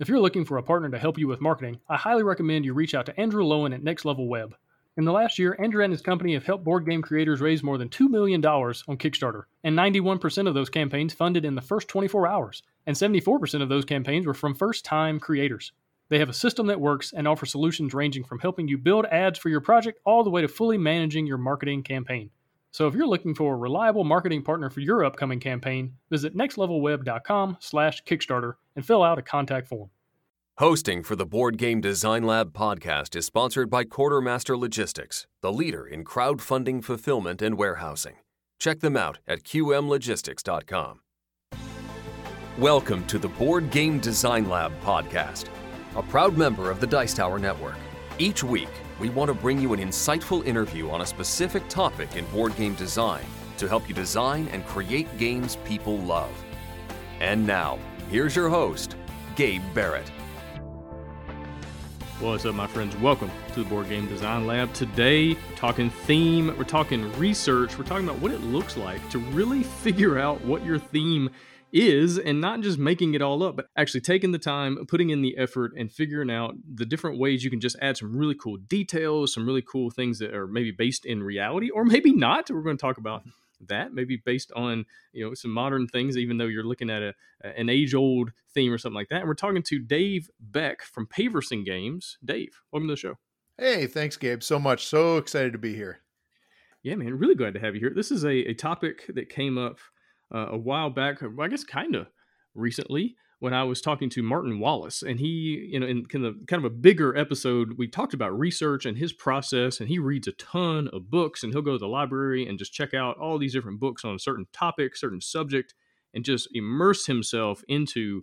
If you're looking for a partner to help you with marketing, I highly recommend you reach out to Andrew Lowen at Next Level Web. In the last year, Andrew and his company have helped board game creators raise more than $2 million on Kickstarter, and 91% of those campaigns funded in the first 24 hours, and 74% of those campaigns were from first time creators. They have a system that works and offers solutions ranging from helping you build ads for your project all the way to fully managing your marketing campaign. So if you're looking for a reliable marketing partner for your upcoming campaign, visit nextlevelweb.com/kickstarter and fill out a contact form. Hosting for the Board Game Design Lab podcast is sponsored by Quartermaster Logistics, the leader in crowdfunding fulfillment and warehousing. Check them out at qmlogistics.com. Welcome to the Board Game Design Lab podcast, a proud member of the Dice Tower Network. Each week, we want to bring you an insightful interview on a specific topic in board game design to help you design and create games people love. And now, here's your host, Gabe Barrett. What's up, my friends? Welcome to the Board Game Design Lab. Today, talking theme, we're talking research, we're talking about what it looks like to really figure out what your theme is and not just making it all up, but actually taking the time, putting in the effort, and figuring out the different ways you can just add some really cool details, some really cool things that are maybe based in reality or maybe not. We're going to talk about that maybe based on you know some modern things even though you're looking at a an age old theme or something like that. And we're talking to dave beck from paverson games. Dave welcome to the show. Hey thanks gabe so much. So excited to be here. Yeah man really glad to have you here. This is a, a topic that came up uh, a while back, I guess kind of recently, when I was talking to Martin Wallace, and he, you know, in kind of kind of a bigger episode, we talked about research and his process, and he reads a ton of books, and he'll go to the library and just check out all these different books on a certain topic, certain subject, and just immerse himself into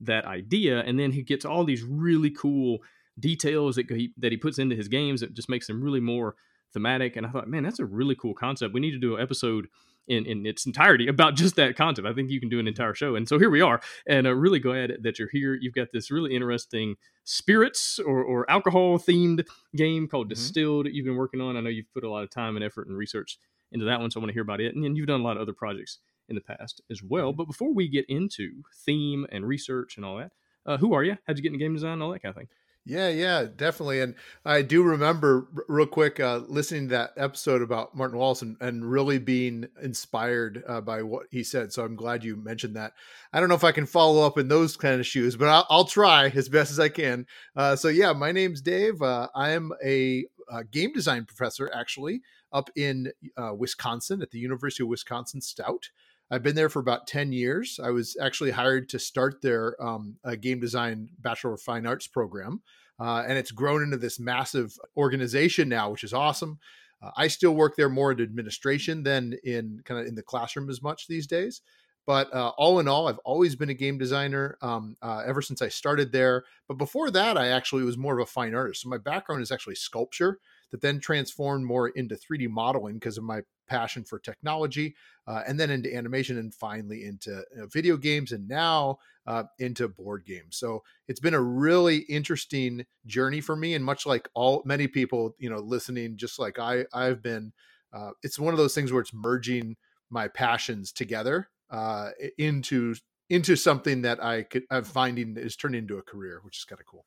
that idea, and then he gets all these really cool details that he that he puts into his games that just makes them really more thematic. And I thought, man, that's a really cool concept. We need to do an episode in, in its entirety about just that concept. I think you can do an entire show. And so here we are. And I'm really glad that you're here. You've got this really interesting spirits or, or alcohol themed game called mm-hmm. Distilled you've been working on. I know you've put a lot of time and effort and research into that one. So I want to hear about it. And, and you've done a lot of other projects in the past as well. Mm-hmm. But before we get into theme and research and all that, uh, who are you? How'd you get into game design? and All that kind of thing. Yeah, yeah, definitely. And I do remember real quick uh, listening to that episode about Martin Wallace and, and really being inspired uh, by what he said. So I'm glad you mentioned that. I don't know if I can follow up in those kind of shoes, but I'll, I'll try as best as I can. Uh, so yeah, my name's Dave. Uh, I am a, a, game design professor actually up in uh, Wisconsin at the University of Wisconsin Stout. I've been there for about 10 years. I was actually hired to start their um, game design Bachelor of Fine Arts program. Uh, and it's grown into this massive organization now, which is awesome. Uh, I still work there more in administration than in kind of in the classroom as much these days. But uh, all in all, I've always been a game designer um, uh, ever since I started there. But before that, I actually was more of a fine artist. So my background is actually sculpture that then transformed more into 3D modeling because of my passion for technology, uh, and then into animation, and finally into know, video games, and now uh, into board games. So it's been a really interesting journey for me, and much like all many people, you know, listening, just like I I've been, uh, it's one of those things where it's merging my passions together uh, into into something that I could I'm finding is turning into a career, which is kind of cool.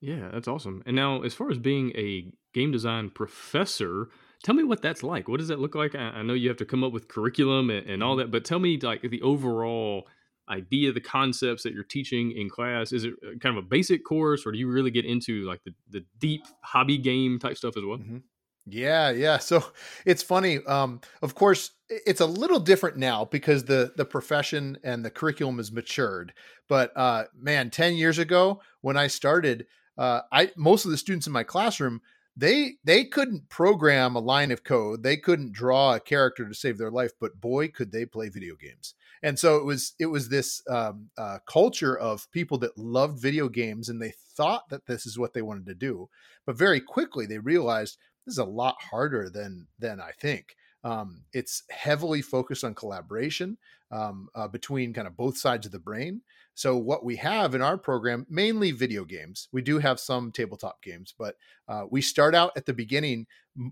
Yeah, that's awesome. And now, as far as being a game design professor, tell me what that's like. What does that look like? I, I know you have to come up with curriculum and, and, all mm-hmm. that, but tell me like the overall idea, the concepts that you're teaching in class. Is it uh, kind of a basic course, or do you really get into like the, the deep hobby game type stuff as well? Mm-hmm. Yeah, yeah. So it's funny. Um, of course, it's a little different now because the the profession and the curriculum has matured. But uh, man, ten years ago when I started, uh, I most of the students in my classroom they they couldn't program a line of code. They couldn't draw a character to save their life but boy could they play video games. And so it was it was this um, uh, culture of people that loved video games and they thought that this is what they wanted to do. But very quickly they realized this is a lot harder than than i think. Um, it's heavily focused on collaboration um, uh, between kind of both sides of the brain. So, what we have in our program, mainly video games, we do have some tabletop games, but uh, we start out at the beginning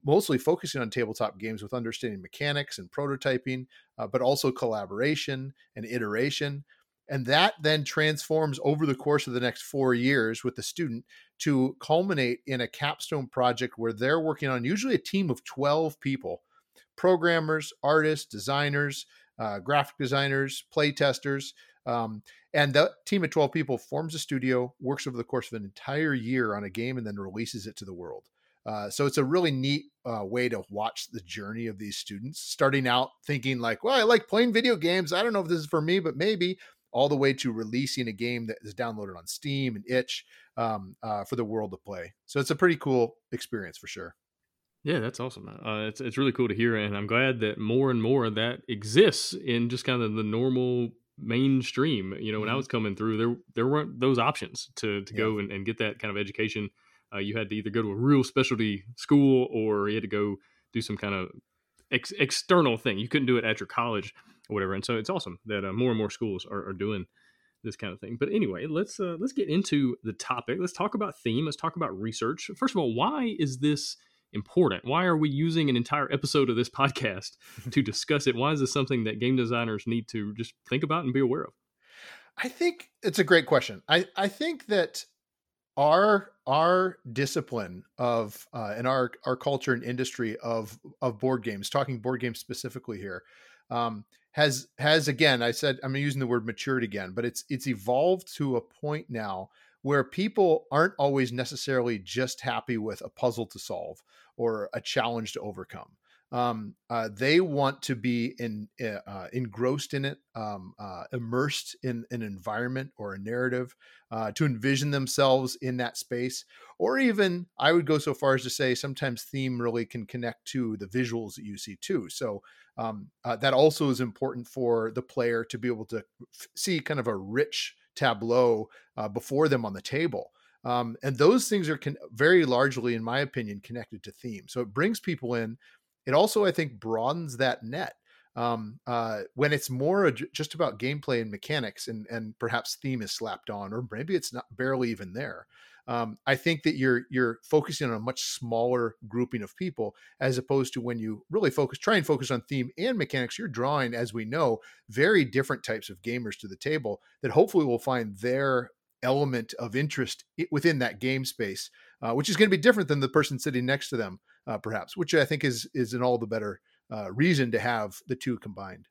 mostly focusing on tabletop games with understanding mechanics and prototyping, uh, but also collaboration and iteration. and that then transforms over the course of the next four years with the student to culminate in a capstone project where they're working on usually a team of 12 people programmers, artists, designers, uh, graphic designers, play testers. Um, and that team of 12 people forms a studio, works over the course of an entire year on a game, and then releases it to the world. Uh, so it's a really neat uh, way to watch the journey of these students, starting out thinking like, "Well, I like playing video games. I don't know if this is for me, but maybe." All the way to releasing a game that is downloaded on Steam and itch um, uh, for the world to play. So it's a pretty cool experience for sure. Yeah, that's awesome. Uh, it's it's really cool to hear, and I'm glad that more and more of that exists in just kind of the normal mainstream. You know, when mm-hmm. I was coming through, there there weren't those options to to yeah. go and, and, get that kind of education. Uh, you had to either go to a real specialty school or you had to go do some kind of ex- external thing. You couldn't do it at your college or whatever. And so it's awesome that uh, more and more schools are, are, doing this kind of thing. But anyway, let's uh, let's get into the topic. Let's talk about theme. Let's talk about research. First of all, why is this important? Why are we using an entire episode of this podcast to discuss it? Why is this something that game designers need to just think about and be aware of? I think it's a great question. I, I think that our our discipline of uh, and our our culture and industry of of board games, talking board games specifically here, um, has has again. I said I'm using the word matured again, but it's it's evolved to a point now where people aren't always necessarily just happy with a puzzle to solve or a challenge to overcome. Um, uh, they want to be in, eh, uh, engrossed in it, um, uh, immersed in an environment or a narrative, uh, to envision themselves in that space. Or even, I would go so far as to say, sometimes theme really can connect to the visuals that you see too. So um, uh, that also is important for the player to be able to f- see kind of a rich tableau uh, before them on the table. Um, and those things are con- very largely, in my opinion, connected to theme. So it brings people in. It also, I think, broadens that net. Um, uh, when it's more just about gameplay and mechanics, and and perhaps theme is slapped on, or maybe it's not barely even there um, I think that you're you're focusing on a much smaller grouping of people as opposed to when you really focus try and focus on theme and mechanics. You're drawing, as we know, very different types of gamers to the table that hopefully will find their element of interest within that game space, uh, which is going to be different than the person sitting next to them, uh, perhaps. Which I think is is an all the better uh, reason to have the two combined.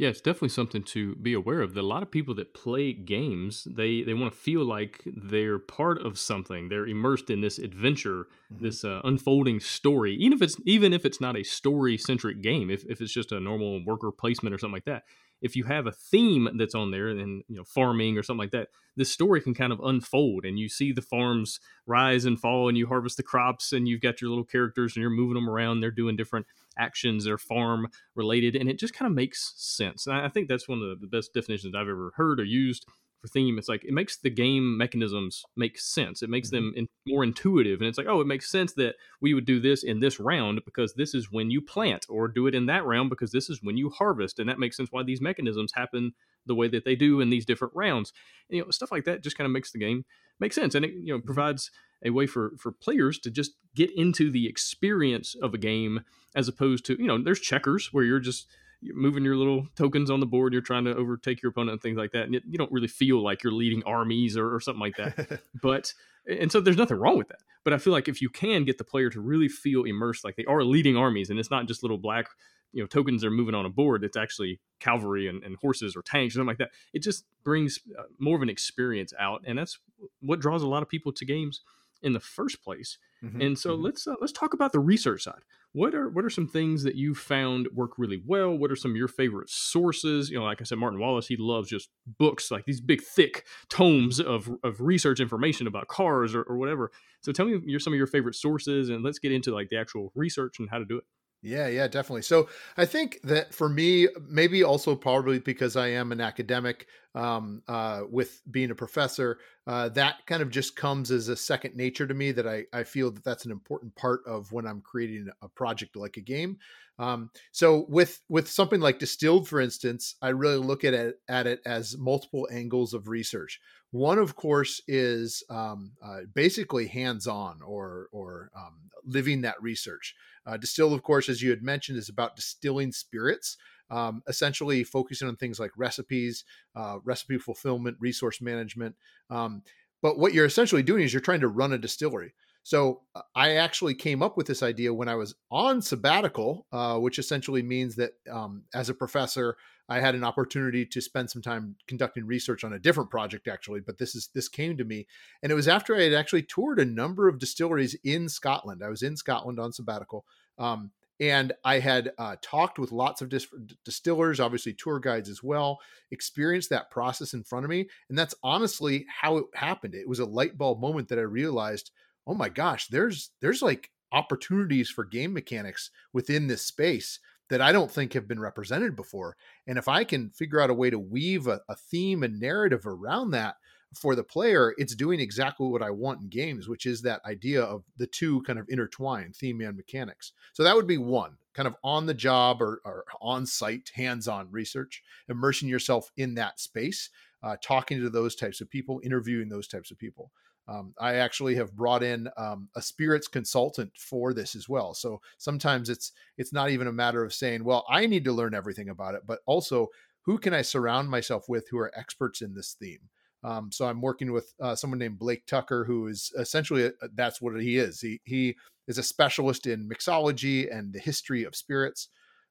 Yeah, it's definitely something to be aware of. That a lot of people that play games, they they want to feel like they're part of something. They're immersed in this adventure, mm-hmm. this uh, unfolding story. Even if it's even if it's not a story centric game, if if it's just a normal worker placement or something like that, if you have a theme that's on there and you know farming or something like that this story can kind of unfold and you see the farms rise and fall and you harvest the crops and you've got your little characters and you're moving them around they're doing different actions they're farm related and it just kind of makes sense. And i think that's one of the best definitions i've ever heard or used theme it's like it makes the game mechanisms make sense it makes mm-hmm. them in, more intuitive and it's like oh it makes sense that we would do this in this round because this is when you plant or do it in that round because this is when you harvest and that makes sense why these mechanisms happen the way that they do in these different rounds and, you know stuff like that just kind of makes the game make sense and it you know provides a way for for players to just get into the experience of a game as opposed to you know there's checkers where you're just you're moving your little tokens on the board. You're trying to overtake your opponent and things like that. And it, you don't really feel like you're leading armies or, or something like that. but and so there's nothing wrong with that. But I feel like if you can get the player to really feel immersed, like they are leading armies, and it's not just little black you know tokens are moving on a board it's actually cavalry and, and horses or tanks or something like that it just brings uh, more of an experience out and that's what draws a lot of people to games in the first place mm-hmm, and so mm-hmm. let's uh, let's talk about the research side what are what are some things that you found work really well? What are some of your favorite sources? You know, like I said, Martin Wallace, he loves just books, like these big, thick tomes of, of research information about cars or, or whatever. So tell me your some of your favorite sources and let's get into like the actual research and how to do it. Yeah, yeah, definitely. So I think that for me, maybe also probably because I am an academic, um, uh, with being a professor, uh, that kind of just comes as a second nature to me. That I I feel that that's an important part of when I'm creating a project like a game. Um, so with with something like distilled, for instance, I really look at it at it as multiple angles of research. One, of course, is um, uh, basically hands-on or or um, living that research. Uh, distilled, of course, as you had mentioned, is about distilling spirits. Um, essentially focusing on things like recipes, uh, recipe fulfillment, resource management. Um, but what you're essentially doing is you're trying to run a distillery. So uh, I actually came up with this idea when I was on sabbatical, uh, which essentially means that um, as a professor, I had an opportunity to spend some time conducting research on a different project, actually. But this is this came to me, and it was after I had actually toured a number of distilleries in Scotland. I was in Scotland on sabbatical, um, and I had uh, talked with lots of dis- distillers, obviously tour guides as well. Experienced that process in front of me, and that's honestly how it happened. It was a light bulb moment that I realized oh my gosh, there's there's like opportunities for game mechanics within this space that I don't think have been represented before. And if I can figure out a way to weave a, a, theme and narrative around that for the player, it's doing exactly what I want in games, which is that idea of the two kind of intertwined theme and mechanics. So that would be one kind of on the job or, or on site, hands on research, immersing yourself in that space, uh, talking to those types of people, interviewing those types of people. Um, I actually have brought in um, a spirits consultant for this as well. So sometimes it's it's not even a matter of saying, well, I need to learn everything about it, but also who can I surround myself with who are experts in this theme. Um, so I'm working with uh, someone named Blake Tucker, who is essentially a, that's what he is. He he is a specialist in mixology and the history of spirits.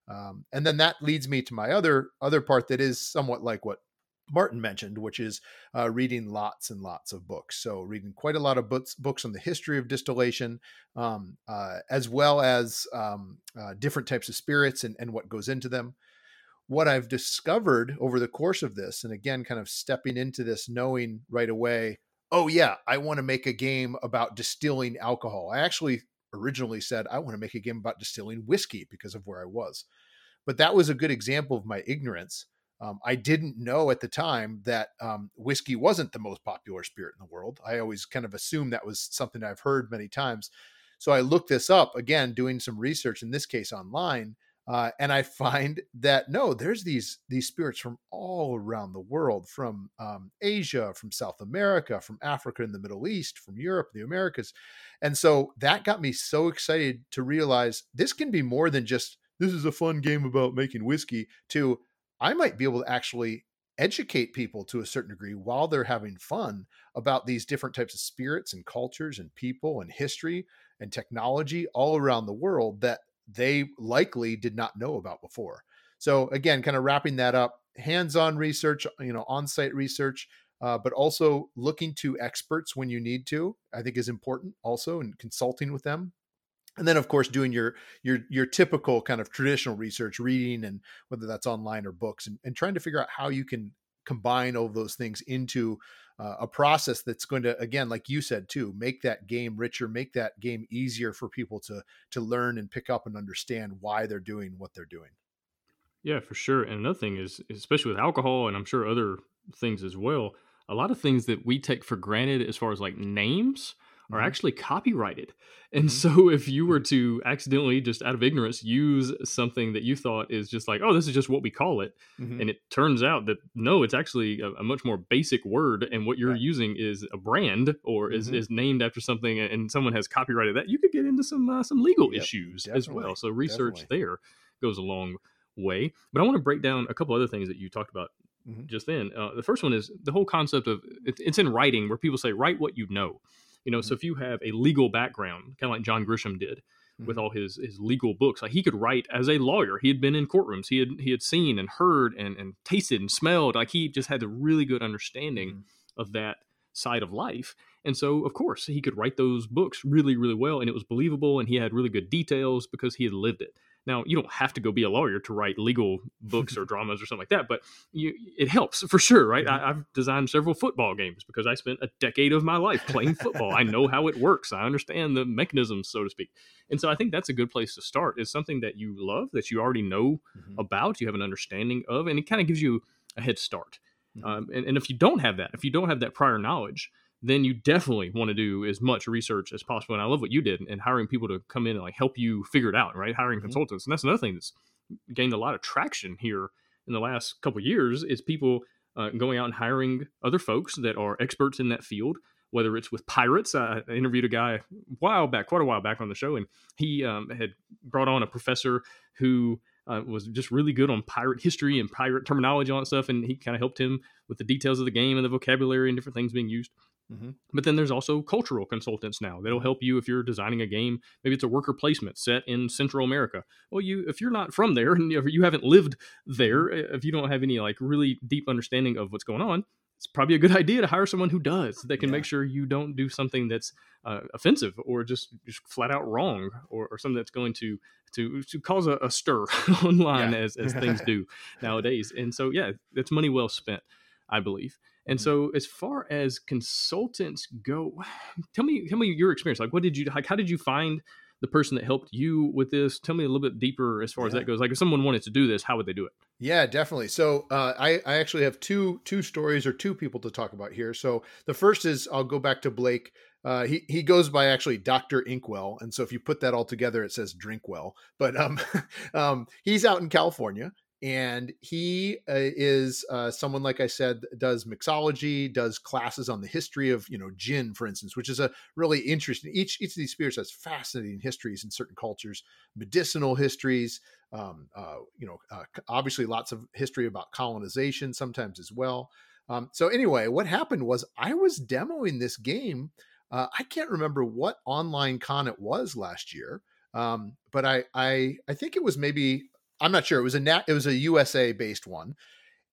Um, and then that leads me to my other other part that is somewhat like what Martin mentioned, which is uh, reading lots and lots of books. So, reading quite a lot of books, books on the history of distillation, um, uh, as well as um, uh, different types of spirits and, and what goes into them. What I've discovered over the course of this, and again, kind of stepping into this, knowing right away, oh, yeah, I want to make a game about distilling alcohol. I actually originally said, I want to make a game about distilling whiskey because of where I was. But that was a good example of my ignorance um, I didn't know at the time that um, whiskey wasn't the most popular spirit in the world. I always kind of assumed that was something I've heard many times. So I looked this up again, doing some research in this case online, uh, and I find that no, there's these these spirits from all around the world, from um, Asia, from South America, from Africa and the Middle East, from Europe, the Americas, and so that got me so excited to realize this can be more than just this is a fun game about making whiskey. To I might be able to actually educate people to a certain degree while they're having fun about these different types of spirits and cultures and people and history and technology all around the world that they likely did not know about before. So again, kind of wrapping that up, hands-on research, you know, on-site research, uh, but also looking to experts when you need to, I think is important also and consulting with them and then of course doing your your your typical kind of traditional research reading and whether that's online or books and, and trying to figure out how you can combine all those things into uh, a process that's going to again like you said too make that game richer make that game easier for people to to learn and pick up and understand why they're doing what they're doing. Yeah for sure and another thing is especially with alcohol and i'm sure other things as well a lot of things that we take for granted as far as like names are mm-hmm. actually copyrighted. And mm-hmm. so if you were to accidentally, just out of ignorance, use something that you thought is just like, oh, this is just what we call it. Mm-hmm. And it turns out that no, it's actually a, a much more basic word. And what you're right. using is a brand or is, mm-hmm. is named after something and someone has copyrighted that. You could get into some, uh, some legal yep, issues definitely, as well. So research definitely. there goes a long way. But I want to break down a couple other things that you talked about mm-hmm. just then. Uh, the first one is the whole concept of it's in writing where people say, write what you know. You know, mm-hmm. so if you have a legal background, kind of like John Grisham did mm-hmm. with all his his legal books, like he could write as a lawyer. He had been in courtrooms. He had he had seen and heard and and tasted and smelled. Like he just had a really good understanding mm-hmm. of that side of life. And so, of course, he could write those books really, really well, and it was believable, and he had really good details because he had lived it. Now, you don't have to go be a lawyer to write legal books or dramas or something like that, but you, it helps for sure, right? Mm-hmm. I, have designed several football games because I spent a decade of my life playing football. I know how it works. I understand the mechanisms, so to speak. And so I think that's a good place to start. Is something that you love, that you already know mm-hmm. about, you have an understanding of, and it kind of gives you a head start. Mm-hmm. Um, and, and if you don't have that, if you don't have that prior knowledge, then you definitely want to do as much research as possible. And I love what you did and hiring people to come in and like help you figure it out, right? Hiring mm-hmm. consultants. And that's another thing that's gained a lot of traction here in the last couple years is people uh, going out and hiring other folks that are experts in that field. Whether it's with pirates, I interviewed a guy a while back, quite a while back on the show, and he um, had brought on a professor who uh, was just really good on pirate history and pirate terminology and all that stuff, and he kind of helped him with the details of the game and the vocabulary and different things being used. Mm-hmm. But then there's also cultural consultants now that'll help you if you're designing a game. Maybe it's a worker placement set in Central America. Well, you if you're not from there and you haven't lived there, mm-hmm. if you don't have any like really deep understanding of what's going on, it's probably a good idea to hire someone who does that can yeah. make sure you don't do something that's uh, offensive or just, just flat out wrong or, or something that's going to to to cause a, a stir online yeah. as as things do nowadays. And so yeah, that's money well spent, I believe. And mm-hmm. so, as far as consultants go, tell me, tell me your experience. Like, what did you like? How did you find the person that helped you with this? Tell me a little bit deeper as far yeah. as that goes. Like, if someone wanted to do this, how would they do it? Yeah, definitely. So, uh, I I actually have two two stories or two people to talk about here. So, the first is I'll go back to Blake. Uh, he he goes by actually Doctor Inkwell, and so if you put that all together, it says Drinkwell. But um, um, he's out in California, and he uh, is uh, someone like i said does mixology does classes on the history of you know gin for instance which is a really interesting each each of these spirits has fascinating histories in certain cultures medicinal histories um, uh, you know uh, obviously lots of history about colonization sometimes as well. Um, so anyway what happened was i was demoing this game uh, i can't remember what online con it was last year um, but I, I I think it was maybe I'm not sure. It was a nat, it was a USA based one,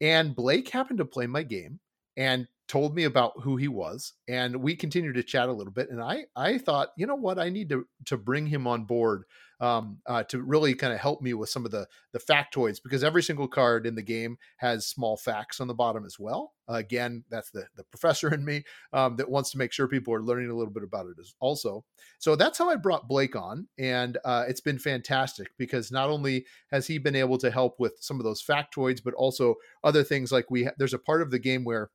and Blake happened to play my game and told me about who he was, and we continued to chat a little bit. And I I thought, you know what, I need to to bring him on board um, uh, to really kind of help me with some of the the factoids because every single card in the game has small facts on the bottom as well. Uh, again, that's the the professor in me um, that wants to make sure people are learning a little bit about it as also. So that's how I brought Blake on, and uh, it's been fantastic because not only has he been able to help with some of those factoids, but also other things like we ha- there's a part of the game where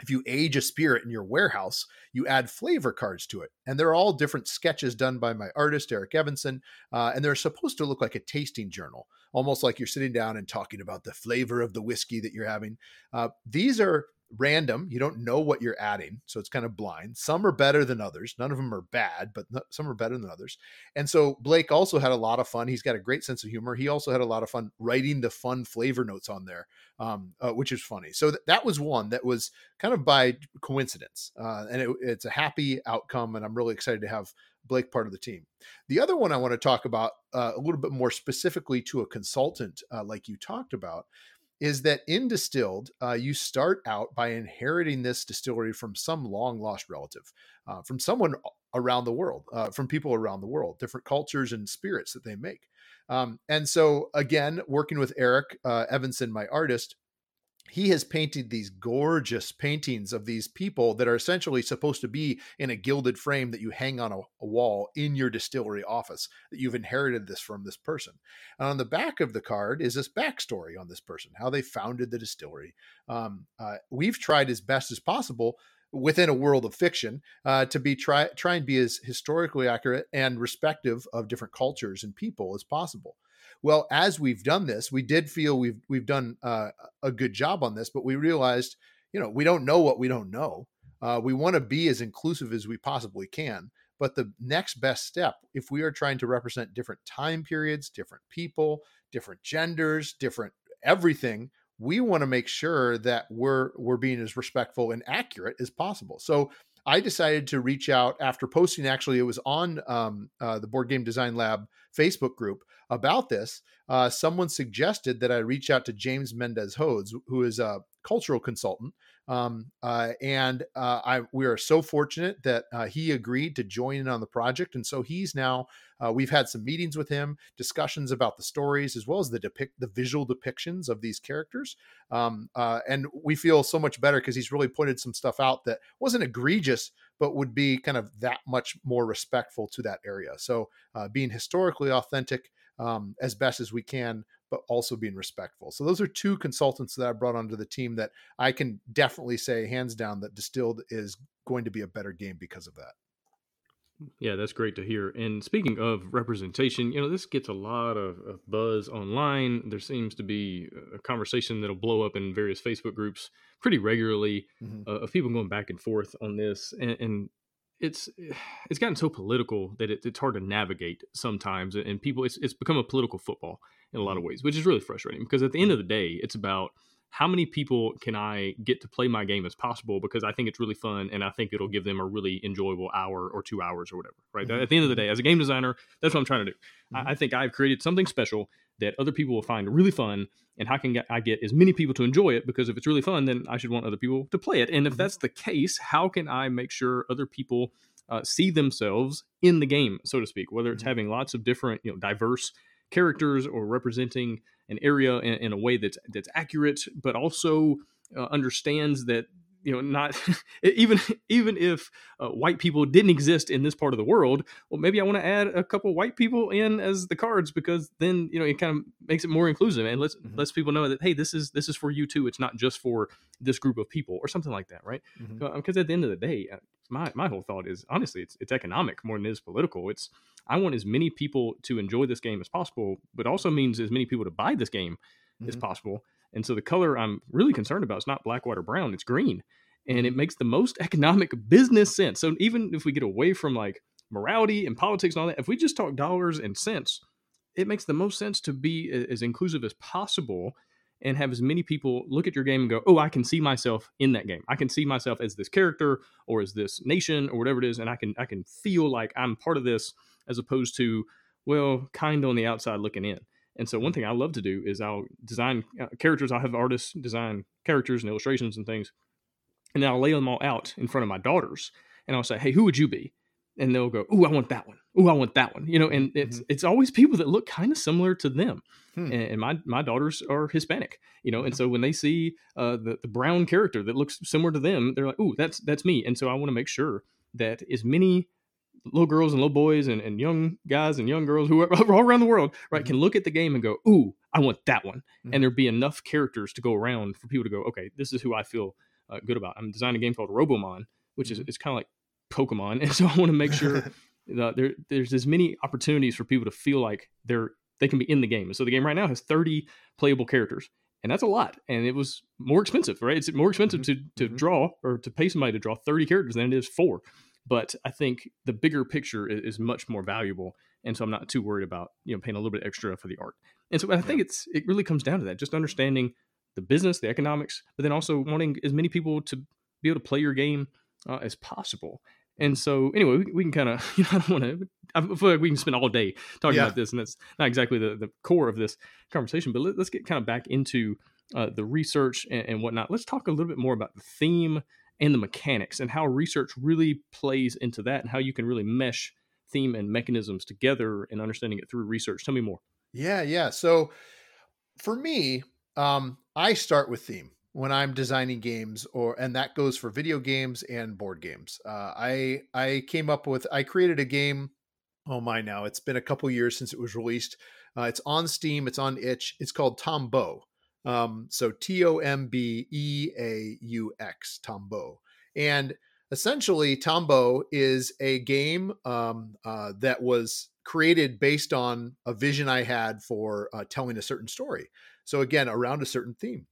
if you age a spirit in your warehouse, you add flavor cards to it. And they're all different sketches done by my artist, Erik Evensen. Uh, and they're supposed to look like a tasting journal, almost like you're sitting down and talking about the flavor of the whiskey that you're having. Uh, these are random. You don't know what you're adding, so it's kind of blind. Some are better than others. None of them are bad, but some are better than others. And so Blake also had a lot of fun. He's got a great sense of humor. He also had a lot of fun writing the fun flavor notes on there, um, uh, which is funny. So th- that was one that was kind of by coincidence, uh, and it, it's a happy outcome. And I'm really excited to have Blake part of the team. The other one I want to talk about uh, a little bit more specifically to a consultant, uh, like you talked about, is that in distilled, uh, you start out by inheriting this distillery from some long lost relative, uh, from someone around the world, uh, from people around the world, different cultures and spirits that they make. Um, and so, again, working with Erik uh, Evensen, my artist, he has painted these gorgeous paintings of these people that are essentially supposed to be in a gilded frame that you hang on a, a, wall in your distillery office that you've inherited this from this person. And on the back of the card is this backstory on this person how they founded the distillery. Um, uh, we've tried as best as possible within a world of fiction uh, to be try try and be as historically accurate and respective of different cultures and people as possible well, as we've done this, we did feel we've we've done uh, a good job on this, but we realized, you know, we don't know what we don't know. Uh, we want to be as inclusive as we possibly can. But the next best step, if we are trying to represent different time periods, different people, different genders, different everything, we want to make sure that we're we're being as respectful and accurate as possible. So I decided to reach out after posting. Actually, it was on um, uh, the Board Game Design Lab Facebook group about this, uh, someone suggested that I reach out to James Mendez Hodes, who is a cultural consultant. Um, uh, and uh, I, we are so fortunate that uh, he agreed to join in on the project. And so he's now, uh, we've had some meetings with him, discussions about the stories, as well as the depict the visual depictions of these characters. Um, uh, and we feel so much better because he's really pointed some stuff out that wasn't egregious, but would be kind of that much more respectful to that area. So uh, being historically authentic um, as best as we can, but also being respectful. So those are two consultants that I brought onto the team that I can definitely say hands down that Distilled is going to be a better game because of that. Yeah, that's great to hear. And speaking of representation, you know, this gets a lot of, of, buzz online. There seems to be a conversation that'll blow up in various Facebook groups pretty regularly mm-hmm. uh, of people going back and forth on this. And, and it's it's gotten so political that it, it's hard to navigate sometimes, and people it's it's become a political football in a lot of ways, which is really frustrating because at the end of the day, it's about how many people can I get to play my game as possible because I think it's really fun and I think it'll give them a really enjoyable hour or two hours or whatever. Right. Mm-hmm. At the end of the day, as a game designer, that's what I'm trying to do. Mm-hmm. I, I, think I've created something special that other people will find really fun. And how can I get as many people to enjoy it? Because if it's really fun, then I should want other people to play it. And if mm-hmm. that's the case, how can I make sure other people uh, see themselves in the game, so to speak? Whether it's mm-hmm. having lots of different, you know, diverse characters or representing an area in, in a way that's that's accurate, but also uh, understands that you know not even even if uh, white people didn't exist in this part of the world well maybe i want to add a couple white people in as the cards because then you know it kind of makes it more inclusive and lets mm-hmm. lets people know that hey this is this is for you too it's not just for this group of people or something like that right mm-hmm. uh, because at the end of the day uh, my my whole thought is honestly it's it's economic more than it is political it's I want as many people to enjoy this game as possible, but also means as many people to buy this game mm-hmm. as possible. And so the color I'm really concerned about is not black, white, or brown, it's green. And it makes the most economic business sense. So even if we get away from like morality and politics and all that, if we just talk dollars and cents, it makes the most sense to be as inclusive as possible and have as many people look at your game and go, "Oh, I can see myself in that game. I can see myself as this character or as this nation or whatever it is, and I can I can feel like I'm part of this as opposed to well kind of on the outside looking in and so one thing i love to do is i'll design uh, characters i'll have artists design characters and illustrations and things and then i'll lay them all out in front of my daughters and i'll say hey who would you be and they'll go oh i want that one oh i want that one you know and it's mm-hmm. it's always people that look kind of similar to them hmm. and, and, my my daughters are hispanic you know and so when they see uh, the, the brown character that looks similar to them they're like oh that's that's me and so i want to make sure that as many little girls and little boys and, and young guys and young girls who are all around the world, right, mm-hmm. can look at the game and go, "Ooh, I want that one," mm-hmm. and there be enough characters to go around for people to go, "Okay, this is who I feel uh, good about." I'm designing a game called Robomon, which mm-hmm. is it's kind of like Pokemon, and so I want to make sure that there there's as many opportunities for people to feel like they're they can be in the game. And so the game right now has 30 playable characters, and that's a lot. And it was more expensive, right? It's more expensive mm-hmm. to to mm-hmm. draw or to pay somebody to draw 30 characters than it is four. But I think the bigger picture is, is, much more valuable, and so I'm not too worried about you know paying a little bit extra for the art. And so I think it's it really comes down to that, just understanding the business, the economics, but then also wanting as many people to be able to play your game uh, as possible. And so, anyway, we, we can kind of, you know, I don't want to, I feel like we can spend all day talking yeah. about this, and that's not exactly the, the core of this conversation, but let, us get kind of back into uh, the research and, and, whatnot. Let's talk a little bit more about the theme and the mechanics and how research really plays into that and how you can really mesh theme and mechanisms together and understanding it through research. Tell me more. Yeah, yeah. So for me, um, I start with theme when I'm designing games, or and that goes for video games and board games. Uh, I I came up with I created a game. Oh my! Now it's been a couple years since it was released. Uh, it's on Steam. It's on itch. It's called Tombeaux. Um, so T O M B E A U X, Tombeaux. And essentially, Tombeaux is a game um, uh, that was created based on a vision I had for uh, telling a certain story. So, again, around a certain theme.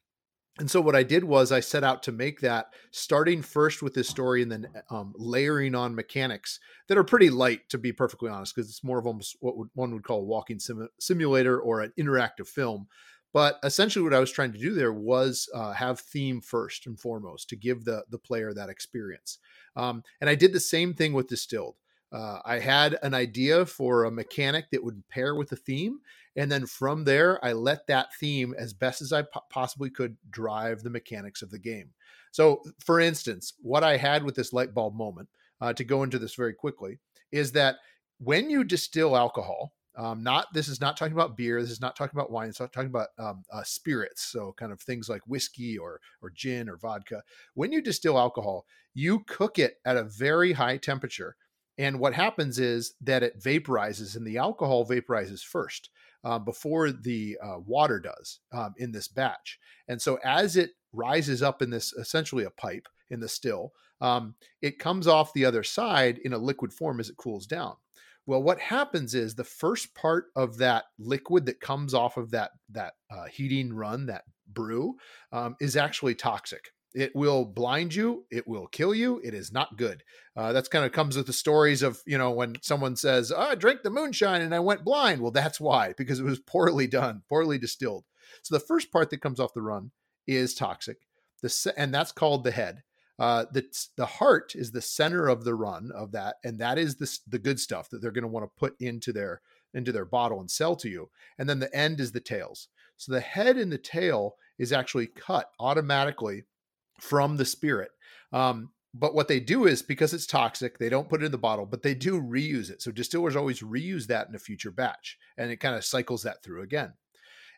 And so, what I did was I set out to make that starting first with this story and then um, layering on mechanics that are pretty light, to be perfectly honest, because it's more of almost what one would call a walking sim- simulator or an interactive film. But essentially, what I was trying to do there was uh, have theme first and foremost to give the the player that experience. Um, and I did the same thing with distilled. Uh, I had an idea for a mechanic that would pair with the theme, and then from there, I let that theme, as best as I po- possibly could, drive the mechanics of the game. So, for instance, what I had with this light bulb moment, uh, to go into this very quickly, is that when you distill alcohol, um, not this is not talking about beer. This is not talking about wine. It's not talking about um, uh, spirits. So kind of things like whiskey or or gin or vodka. When you distill alcohol, you cook it at a very high temperature, and what happens is that it vaporizes, and the alcohol vaporizes first uh, before the uh, water does um, in this batch. And so as it rises up in this essentially a pipe in the still, um, it comes off the other side in a liquid form as it cools down. Well, what happens is the first part of that liquid that comes off of that that uh, heating run, that brew, um, is actually toxic. It will blind you. It will kill you. It is not good. Uh, that's kind of comes with the stories of you know when someone says, oh, "I drank the moonshine and I went blind." Well, that's why because it was poorly done, poorly distilled. So the first part that comes off the run is toxic. The and that's called the head. Uh, the the heart is the center of the run of that, and that is the the good stuff that they're going to want to put into their into their bottle and sell to you. And then the end is the tails. So the head and the tail is actually cut automatically from the spirit. Um, but what they do is because it's toxic, they don't put it in the bottle, but they do reuse it. So distillers always reuse that in a future batch, and it kind of cycles that through again.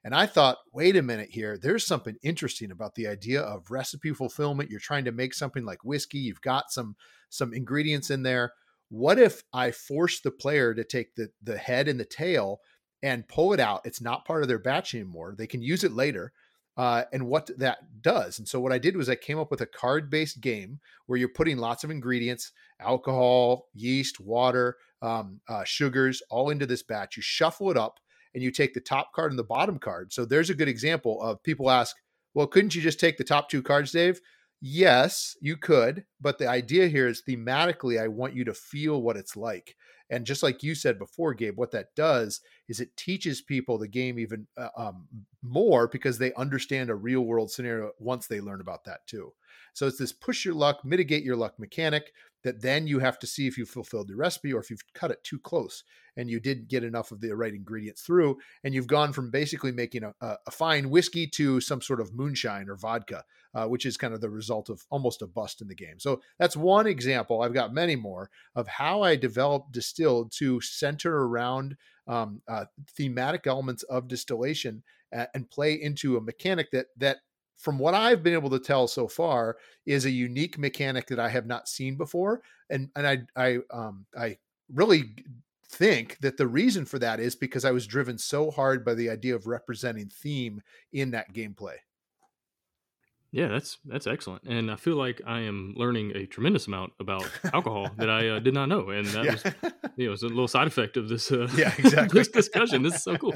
And I thought, wait a minute here, there's something interesting about the idea of recipe fulfillment. You're trying to make something like whiskey, you've got some some ingredients in there. What if I force the player to take the the head and the tail and pull it out? It's not part of their batch anymore. They can use it later. Uh, and what that does. And so what I did was I came up with a card-based game where you're putting lots of ingredients, alcohol, yeast, water, um, uh, sugars, all into this batch. You shuffle it up, and you take the top card and the bottom card. So there's a good example of people ask, well, couldn't you just take the top two cards, Dave? Yes, you could, but the idea here is thematically, I want you to feel what it's like. And just like you said before, Gabe, what that does is it teaches people the game even uh, um, more because they understand a real world scenario once they learn about that too. So it's this push your luck, mitigate your luck mechanic that then you have to see if you fulfilled the recipe or if you've cut it too close and you didn't get enough of the right ingredients through. And you've gone from basically making a, a fine whiskey to some sort of moonshine or vodka, uh, which is kind of the result of almost a bust in the game. So that's one example. I've got many more of how I developed distilled to center around um, uh, thematic elements of distillation and play into a mechanic that that from what I've been able to tell so far, is a unique mechanic that I have not seen before, and and I I um I really think that the reason for that is because I was driven so hard by the idea of representing theme in that gameplay. Yeah, that's that's excellent, and I feel like I am learning a tremendous amount about alcohol that I uh, did not know, and that yeah. was you know, it's a little side effect of this. Uh, yeah, exactly. this discussion. This is so cool.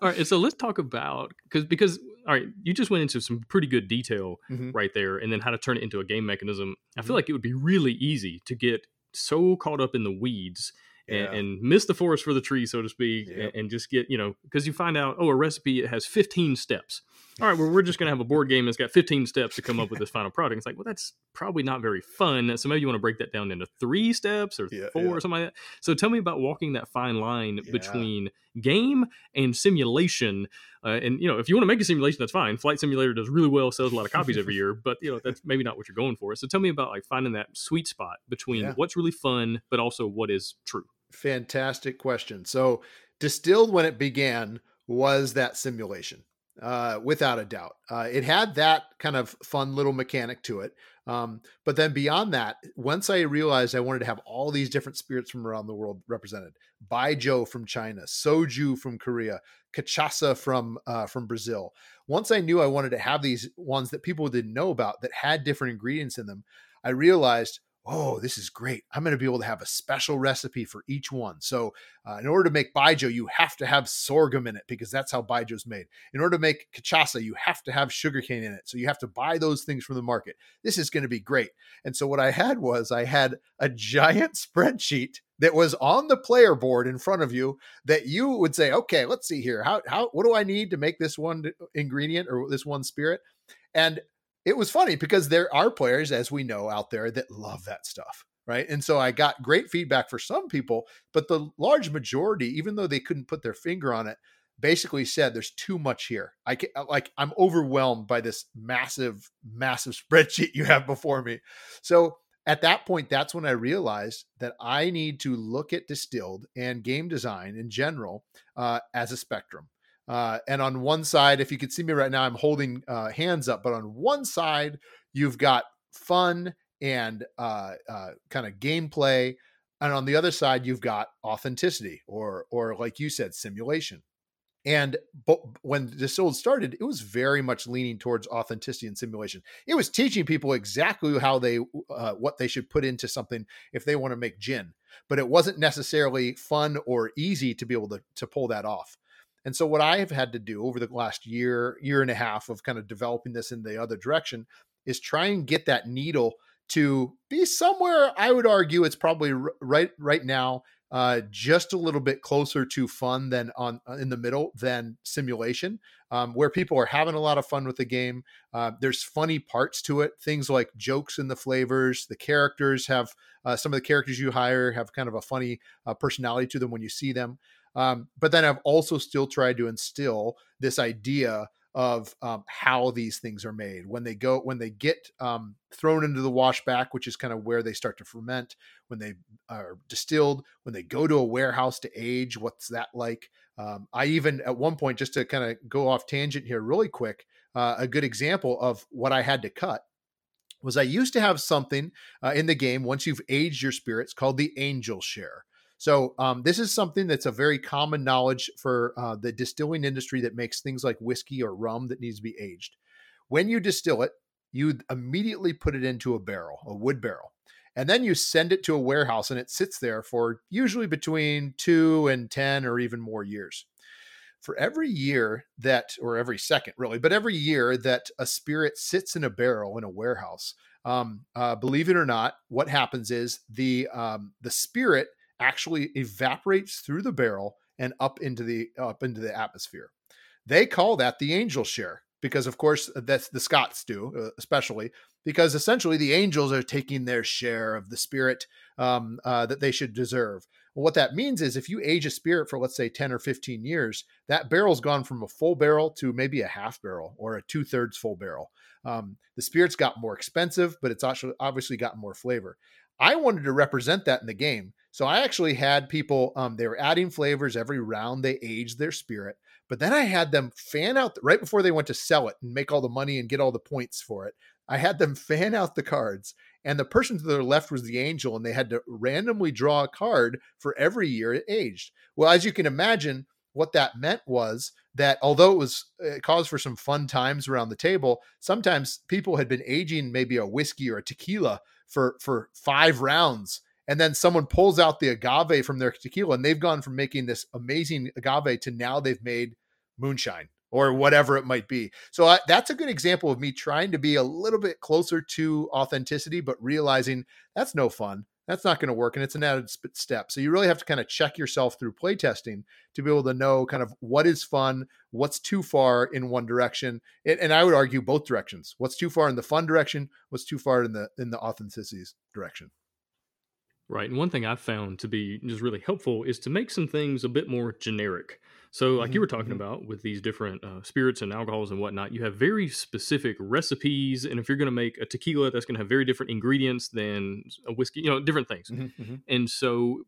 All right, so let's talk about because because all right, you just went into some pretty good detail mm-hmm. right there, and then how to turn it into a game mechanism. I feel mm-hmm. like it would be really easy to get so caught up in the weeds and, yeah. and, miss the forest for the tree, so to speak, yep. and, and, just get, you know, because you find out, oh, a recipe it has 15 steps. All right, well, we're just going to have a board game that's got 15 steps to come up with this final product. It's like, well, that's probably not very fun. So maybe you want to break that down into three steps or yeah, four yeah. or something like that. So tell me about walking that fine line between game and simulation. Uh, and, you know, if you want to make a simulation, that's fine. Flight Simulator does really well, sells a lot of copies every year, but, you know, that's maybe not what you're going for. So tell me about like finding that sweet spot between what's really fun, but also what is true. Fantastic question. So, distilled when it began was that simulation, uh, without a doubt. Uh, it had that kind of fun little mechanic to it. Um, but then beyond that, once I realized I wanted to have all these different spirits from around the world represented, Baijiu from China, Soju from Korea, Cachaça from uh, from Brazil. Once I knew I wanted to have these ones that people didn't know about that had different ingredients in them, I realized oh, this is great. I'm going to be able to have a special recipe for each one. So, uh, in order to make baijiu, you have to have sorghum in it because that's how baijiu is made. In order to make cachaça, you have to have sugarcane in it. So, you have to buy those things from the market. This is going to be great. And so, what I had was I had a giant spreadsheet that was on the player board in front of you that you would say, okay, let's see here. How, how, what do I need to make this one ingredient or this one spirit? And it was funny because there are players, as we know out there, that love that stuff. Right. And so I got great feedback for some people, but the large majority, even though they couldn't put their finger on it, basically said there's too much here. I can, like I'm overwhelmed by this massive, massive spreadsheet you have before me. So at that point, that's when I realized that I need to look at distilled and game design in general uh, as a spectrum. Uh, and on one side, if you could see me right now, I'm holding uh, hands up. But on one side, you've got fun and uh, uh kind of gameplay, and on the other side, you've got authenticity, or or like you said, simulation. And when Distilled started, it was very much leaning towards authenticity and simulation. It was teaching people exactly how they uh, what they should put into something if they want to make gin, but it wasn't necessarily fun or easy to be able to to pull that off. And so what I have had to do over the last year, year and a half of kind of developing this in the other direction is try and get that needle to be somewhere i would argue it's probably right right now uh, just a little bit closer to fun than on uh, in the middle than simulation, um, where people are having a lot of fun with the game. Uh, there's funny parts to it, things like jokes in the flavors. The characters have uh, some of the characters you hire have kind of a funny uh, personality to them when you see them. Um, but then I've also still tried to instill this idea of um, how these things are made. When they go when they get um, thrown into the washback which is kind of where they start to ferment when they are distilled when they go to a warehouse to age what's that like? Um, i even at one point just to kind of go off tangent here really quick uh, a good example of what i had to cut was i used to have something uh, in the game once you've aged your spirits called the angel share so um, this is something that's a very common knowledge for uh, the distilling industry that makes things like whiskey or rum that needs to be aged. When you distill it, you immediately put it into a barrel, a wood barrel, and then you send it to a warehouse and it sits there for usually between two and 10 or even more years. For every year that, or every second really, but every year that a spirit sits in a barrel in a warehouse, um, uh, believe it or not, what happens is the um, the spirit actually evaporates through the barrel and up into the up into the atmosphere. They call that the angel share because of course that's the Scots do uh, especially because essentially the angels are taking their share of the spirit um, uh, that they should deserve. What that means is if you age a spirit for let's say 10 or 15 years, that barrel's gone from a full barrel to maybe a half barrel or a two thirds full barrel. Um, the spirit's got more expensive, but it's actually obviously got more flavor. I wanted to represent that in the game. So I actually had people, um, they were adding flavors every round they aged their spirit. But then I had them fan out right before they went to sell it and make all the money and get all the points for it. I had them fan out the cards, and the person to their left was the angel, and they had to randomly draw a card for every year it aged. Well, as you can imagine, what that meant was that although it was it caused for some fun times around the table, sometimes people had been aging maybe a whiskey or a tequila for for five rounds and then someone pulls out the agave from their tequila and they've gone from making this amazing agave to now they've made moonshine or whatever it might be. So I, that's a good example of me trying to be a little bit closer to authenticity but realizing that's no fun. That's not going to work and it's an added step. So you really have to kind of check yourself through playtesting to be able to know kind of what is fun what's too far in one direction and i would argue both directions. What's too far in the fun direction what's too far in the in the authenticity direction Right. And one thing I've found to be just really helpful is to make some things a bit more generic. So, like mm-hmm, you were talking mm-hmm. about with these different uh, spirits and alcohols and whatnot, you have very specific recipes. And if you're going to make a tequila, that's going to have very different ingredients than a whiskey, you know, different things. Mm-hmm, mm-hmm, and so,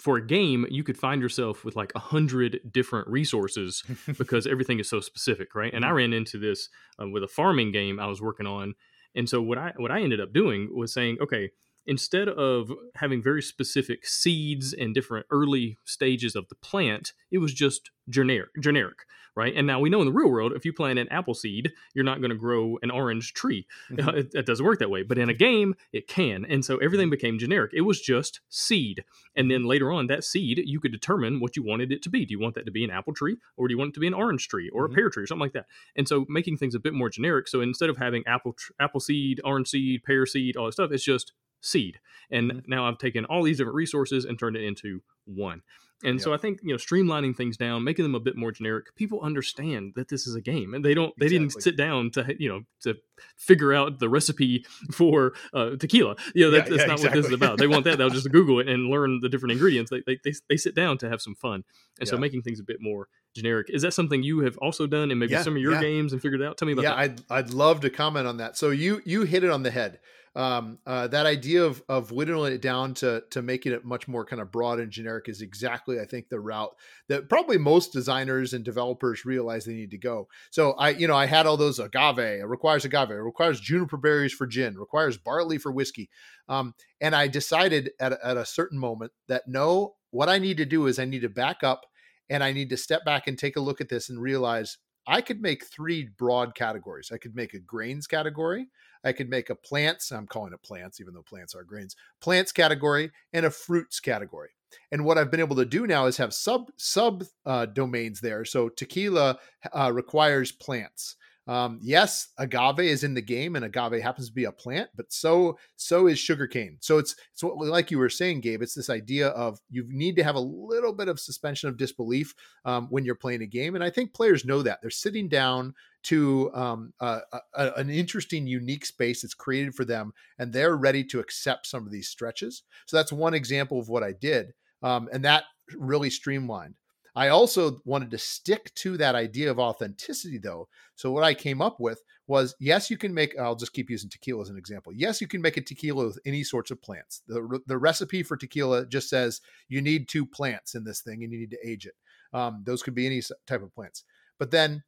for a game, you could find yourself with like a hundred different resources because everything is so specific, right? And I mm-hmm. ran into this uh, with a farming game I was working on. And so, what I what I ended up doing was saying, okay instead of having very specific seeds and different early stages of the plant, it was just generic, generic, right? And now we know in the real world, if you plant an apple seed, you're not going to grow an orange tree. Mm-hmm. It, it, doesn't work that way. But in a game, it can. And so everything became generic. It was just seed. And then later on, that seed, you could determine what you wanted it to be. Do you want that to be an apple tree, or do you want it to be an orange tree, or mm-hmm. a pear tree, or something like that? And so making things a bit more generic. So instead of having apple apple seed, orange seed, pear seed, all that stuff, it's just seed. And mm-hmm. now I've taken all these different resources and turned it into one. And yep. so I think you know streamlining things down, making them a bit more generic. People understand that this is a game, and they don't. They exactly. didn't sit down to you know to figure out the recipe for uh, tequila. You know that, yeah, that's yeah, not exactly. what this is about. They want that. They'll just Google it and learn the different ingredients. They they, they, they sit down to have some fun, and yeah. so making things a bit more generic. Is that something you have also done in maybe some of your games and figured out? Tell me about yeah, that. Yeah, I'd I'd love to comment on that. So you you hit it on the head um, uh, that idea of of whittling it down to to making it much more kind of broad and generic is exactly I think the route that probably most designers and developers realize they need to go. So I you know I had all those agave it requires agave it requires juniper berries for gin requires barley for whiskey, um, and I decided at at a certain moment that no what I need to do is I need to back up and I need to step back and take a look at this and realize I could make three broad categories. I could make a grains category, I could make a plants, I'm calling it plants, even though plants are grains, plants category, and a fruits category. And what I've been able to do now is have sub sub uh, domains there. So tequila uh, requires plants. Um, yes, agave is in the game, and agave happens to be a plant, but so so is sugarcane. So it's it's what, like you were saying, Gabe. It's this idea of you need to have a little bit of suspension of disbelief um, when you're playing a game, and I think players know that they're sitting down to um, a, an interesting, unique space that's created for them, and they're ready to accept some of these stretches. So that's one example of what I did, um, and that really streamlined. I also wanted to stick to that idea of authenticity, though. So what I came up with was yes, you can make. I'll just keep using tequila as an example. Yes, you can make a tequila with any sorts of plants. the The recipe for tequila just says you need two plants in this thing, and you need to age it. Um, those could be any type of plants. But then,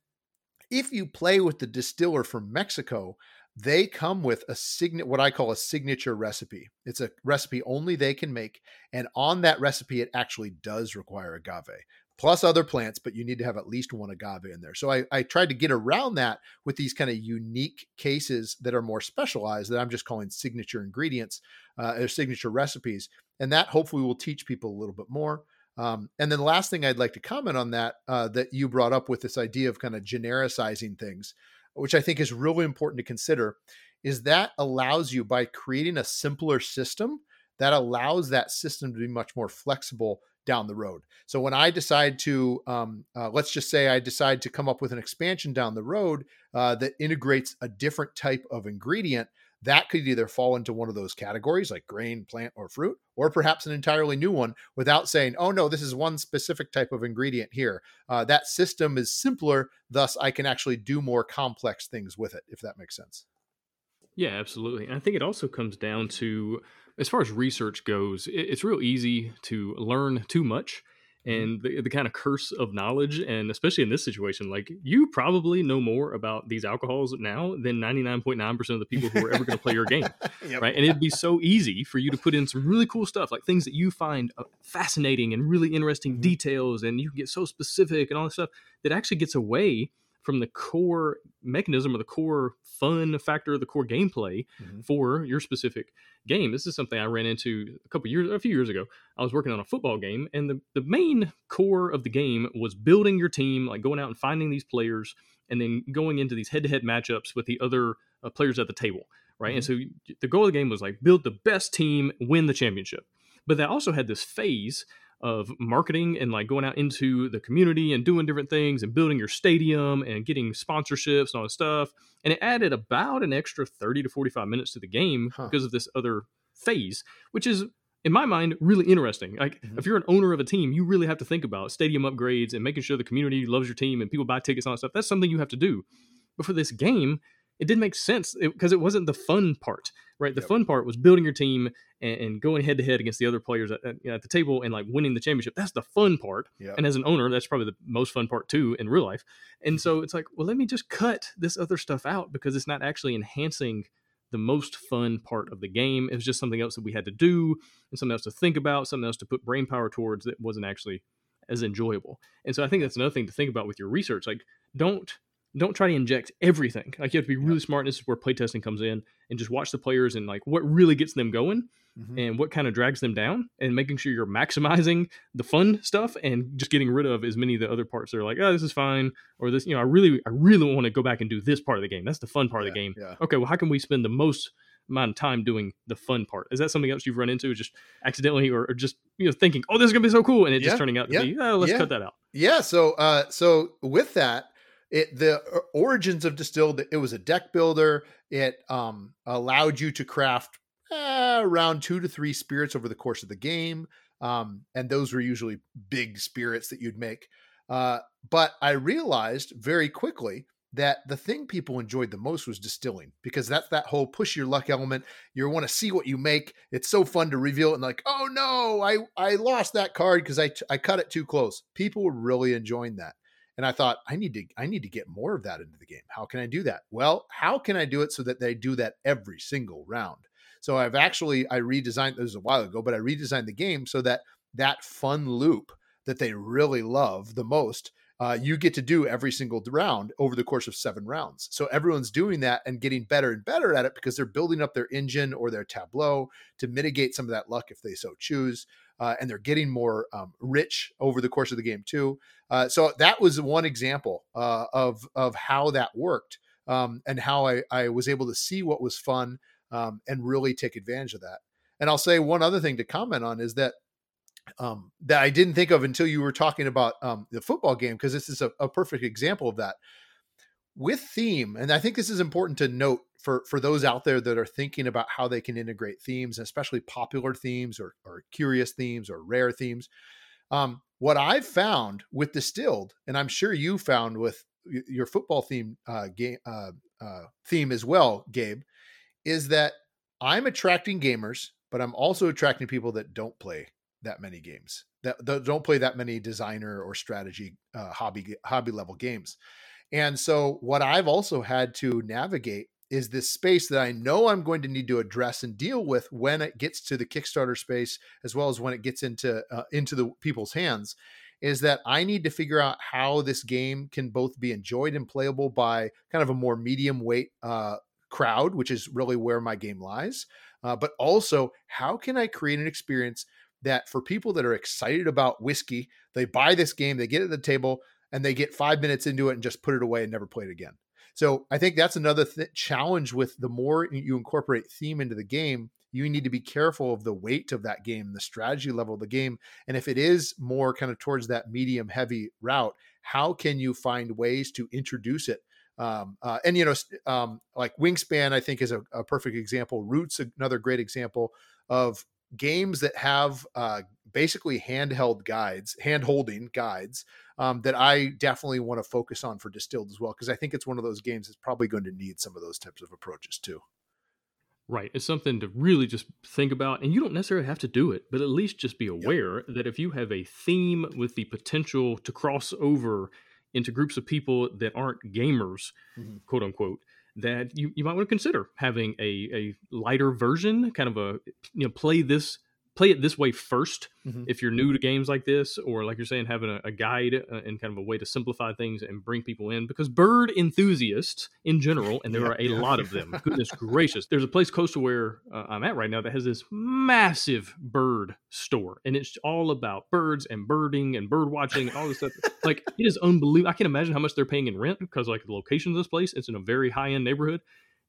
if you play with the distiller from Mexico, they come with a signet what i call a signature recipe it's a recipe only they can make and on that recipe it actually does require agave plus other plants, but you need to have at least one agave in there. So I, I tried to get around that with these kind of unique cases that are more specialized that I'm just calling signature ingredients uh, or signature recipes. And that hopefully will teach people a little bit more. Um, and then the last thing I'd like to comment on that uh, that you brought up with this idea of kind of genericizing things, which I think is really important to consider, is that allows you by creating a simpler system that allows that system to be much more flexible down the road. So when I decide to, um, uh, let's just say I decide to come up with an expansion down the road uh, that integrates a different type of ingredient, that could either fall into one of those categories like grain, plant, or fruit, or perhaps an entirely new one without saying, oh no, this is one specific type of ingredient here. Uh, that system is simpler, thus, I can actually do more complex things with it, if that makes sense. Yeah, absolutely. And I think it also comes down to as far as research goes, it's real easy to learn too much. And the, the kind of curse of knowledge and especially in this situation like you probably know more about these alcohols now than 99.9% of the people who are ever going to play your game yep. right and it'd be so easy for you to put in some really cool stuff like things that you find uh, fascinating and really interesting mm-hmm. details and you can get so specific and all this stuff that actually gets away from the core mechanism or the core fun factor, the core gameplay mm-hmm. for your specific game. This is something I ran into a couple years, a few years ago. I was working on a football game, and the, the main core of the game was building your team, like going out and finding these players, and then going into these head to head matchups with the other uh, players at the table, right? Mm-hmm. And so the goal of the game was like build the best team, win the championship. But they also had this phase of marketing and like going out into the community and doing different things and building your stadium and getting sponsorships and all this stuff. And it added about an extra 30 to 45 minutes to the game huh. because of this other phase, which is in my mind really interesting. Like mm-hmm. if you're an owner of a team, you really have to think about stadium upgrades and making sure the community loves your team and people buy tickets and all that stuff. That's something you have to do. But for this game, it didn't make sense because it, it, wasn't the fun part, right? The yep. fun part was building your team and, and going head to head against the other players at, at, you know, at, the table and like winning the championship. That's the fun part. Yep. And as an owner, that's probably the most fun part too in real life. And mm-hmm. so it's like, well, let me just cut this other stuff out because it's not actually enhancing the most fun part of the game. It was just something else that we had to do and something else to think about, something else to put brain power towards that wasn't actually as enjoyable. And so I think that's another thing to think about with your research. Like, don't don't try to inject everything. Like you have to be really smart. And this is where playtesting comes in, and just watch the players and like what really gets them going, mm-hmm. and what kind of drags them down, and making sure you're maximizing the fun stuff and just getting rid of as many of the other parts that are like, oh, this is fine, or this, you know, I really, I really want to go back and do this part of the game. That's the fun part yeah, of the game. Yeah. Okay, well, how can we spend the most amount of time doing the fun part. Is that something else you've run into, just accidentally, or, or just you know thinking, "Oh, this is gonna be so cool," and it just turning out to yeah, be, "Oh, let's cut that out." Yeah. So, uh, so with that, it the uh, origins of distilled it was a deck builder. It um, allowed you to craft eh, around two to three spirits over the course of the game. Um, and those were usually big spirits that you'd make. Uh, but i realized very quickly that the thing people enjoyed the most was distilling because that's that whole push your luck element. You want to see what you make. It's so fun to reveal it and like oh no i i lost that card because i i cut it too close. People were really enjoying that and I thought I need to I need to get more of that into the game. How can I do that? Well, how can I do it so that they do that every single round? So I've actually I redesigned this was a while ago, but I redesigned the game so that that fun loop that they really love the most uh, you get to do every single round over the course of seven rounds. So everyone's doing that and getting better and better at it because they're building up their engine or their tableau to mitigate some of that luck if they so choose uh, and they're getting more um, rich over the course of the game too. Uh, so that was one example uh, of of how that worked. um, and how I, I was able to see what was fun um, and really take advantage of that. And I'll say one other thing to comment on is that um, that I didn't think of until you were talking about um, the football game because this is a, a, perfect example of that. With theme, and I think this is important to note for for those out there that are thinking about how they can integrate themes, especially popular themes or, or curious themes or rare themes. Um, what I've found with distilled, and I'm sure you found with your football theme uh, game uh, uh, theme as well, Gabe, is that I'm attracting gamers, but I'm also attracting people that don't play that many games that, that don't play that many designer or strategy uh, hobby hobby level games. And so what I've also had to navigate is this space that I know I'm going to need to address and deal with when it gets to the Kickstarter space, as well as when it gets into uh, into the people's hands. Is that I need to figure out how this game can both be enjoyed and playable by kind of a more medium weight uh, crowd, which is really where my game lies. Uh, but also, how can I create an experience that for people that are excited about whiskey, they buy this game, they get at the table, and they get five minutes into it and just put it away and never play it again. So I think that's another th- challenge with the more you incorporate theme into the game, you need to be careful of the weight of that game, the strategy level of the game. And if it is more kind of towards that medium heavy route, how can you find ways to introduce it? Um, uh, and you know, um, like Wingspan, I think is a, a perfect example. Roots, another great example of games that have uh, basically handheld guides, hand holding guides um, that I definitely want to focus on for distilled as well, because I think it's one of those games that's probably going to need some of those types of approaches too. Right. It's something to really just think about. And you don't necessarily have to do it, but at least just be aware yep. that if you have a theme with the potential to cross over into groups of people that aren't gamers, mm-hmm. quote unquote, that you, you might want to consider having a, a lighter version, kind of a you know play this play it this way 1st mm-hmm. if you're new to games like this or like you're saying having a, a guide uh, and kind of a way to simplify things and bring people in because bird enthusiasts in general and there yeah, are a yeah. lot of them goodness gracious there's a place close to where uh, i'm at right now that has this massive bird store and it's all about birds and birding and bird watching and all this stuff like it is unbelievable i can't imagine how much they're paying in rent because like the location of this place it's in a very high-end neighborhood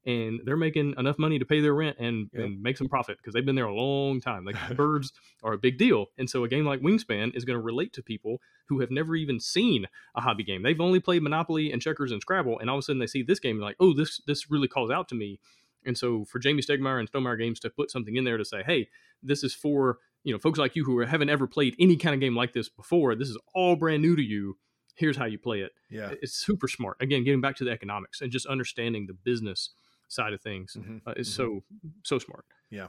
and they're making enough money to pay their rent and, yep. and make some profit because they've been there a long time. Like birds are a big deal. And so a game like Wingspan is going to relate to people who have never even seen a hobby game. They've only played Monopoly and checkers and Scrabble, and all of a sudden they see this game and like, oh, this this really calls out to me. And so for Jamey Stegmaier and Stonemaier Games to put something in there to say, hey, this is for you know folks like you who haven't ever played any kind of game like this before. This is all brand new to you. Here's how you play it. Yeah, it's super smart. Again, getting back to the economics and just understanding the business side of things mm-hmm. uh, is mm-hmm. so so smart. Yeah.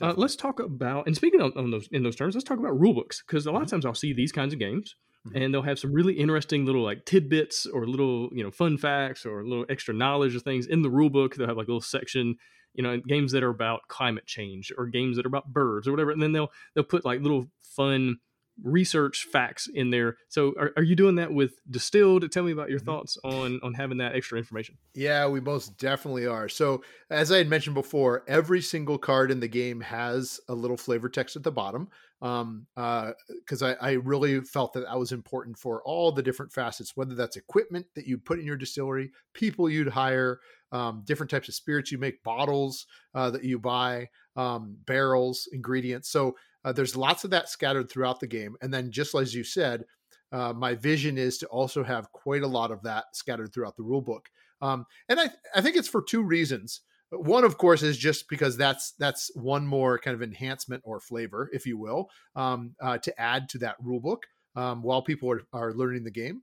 Uh, let's talk about and speaking of, those in those terms, let's talk about rule books because a lot mm-hmm. of times I'll see these kinds of games mm-hmm. and they'll have some really interesting little like tidbits or little you know fun facts or little extra knowledge of things in the rule book. They'll have like a little section, you know, games that are about climate change or games that are about birds or whatever, and then they'll they'll put like little fun research facts in there. So are, are you doing that with distilled? Tell me about your mm-hmm. thoughts on on having that extra information. Yeah, we most definitely are. So as I had mentioned before, every single card in the game has a little flavor text at the bottom. Um, uh, because I, I really felt that that was important for all the different facets, whether that's equipment that you put in your distillery, people you'd hire, um, different types of spirits you make, bottles uh, that you buy, um, barrels, ingredients. So uh, there's lots of that scattered throughout the game. And then, just as you said, uh, my vision is to also have quite a lot of that scattered throughout the rule book. Um, and I, I think it's for two reasons. One, of course, is just because that's that's one more kind of enhancement or flavor, if you will, um, uh, to add to that rule book um, while people are, are learning the game.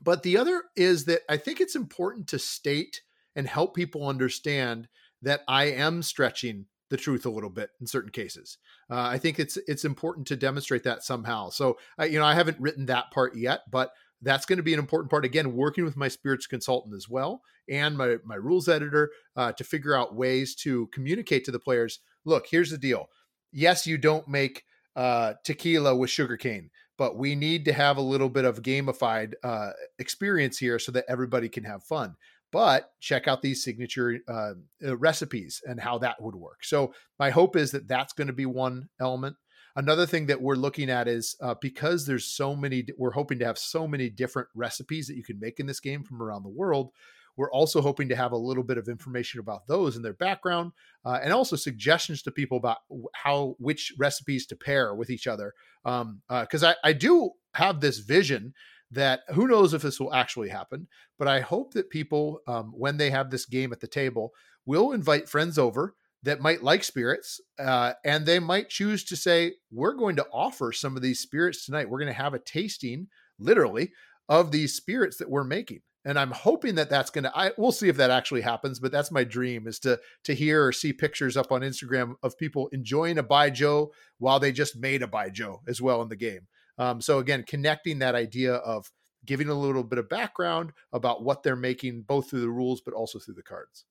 But the other is that I think it's important to state and help people understand that I am stretching the truth a little bit in certain cases. Uh, I think it's it's important to demonstrate that somehow. So you know I haven't written that part yet, but that's going to be an important part again working with my spirits consultant as well and my my rules editor uh, to figure out ways to communicate to the players look here's the deal yes you don't make uh, tequila with sugarcane but we need to have a little bit of gamified uh, experience here so that everybody can have fun but check out these signature uh, recipes and how that would work. So my hope is that that's going to be one element. Another thing that we're looking at is uh, because there's so many, we're hoping to have so many different recipes that you can make in this game from around the world. we're also hoping to have a little bit of information about those and their background, uh, and also suggestions to people about how which recipes to pair with each other. Because um, uh, I, I do have this vision that who knows if this will actually happen, but I hope that people, um, when they have this game at the table, will invite friends over that might like spirits uh, and they might choose to say we're going to offer some of these spirits tonight. We're going to have a tasting literally of these spirits that we're making. And i'm hoping that that's going to i we'll see if that actually happens but that's my dream is to to hear or see pictures up on instagram of people enjoying a baijiu while they just made a baijiu as well in the game. Um, so again connecting that idea of giving a little bit of background about what they're making both through the rules but also through the cards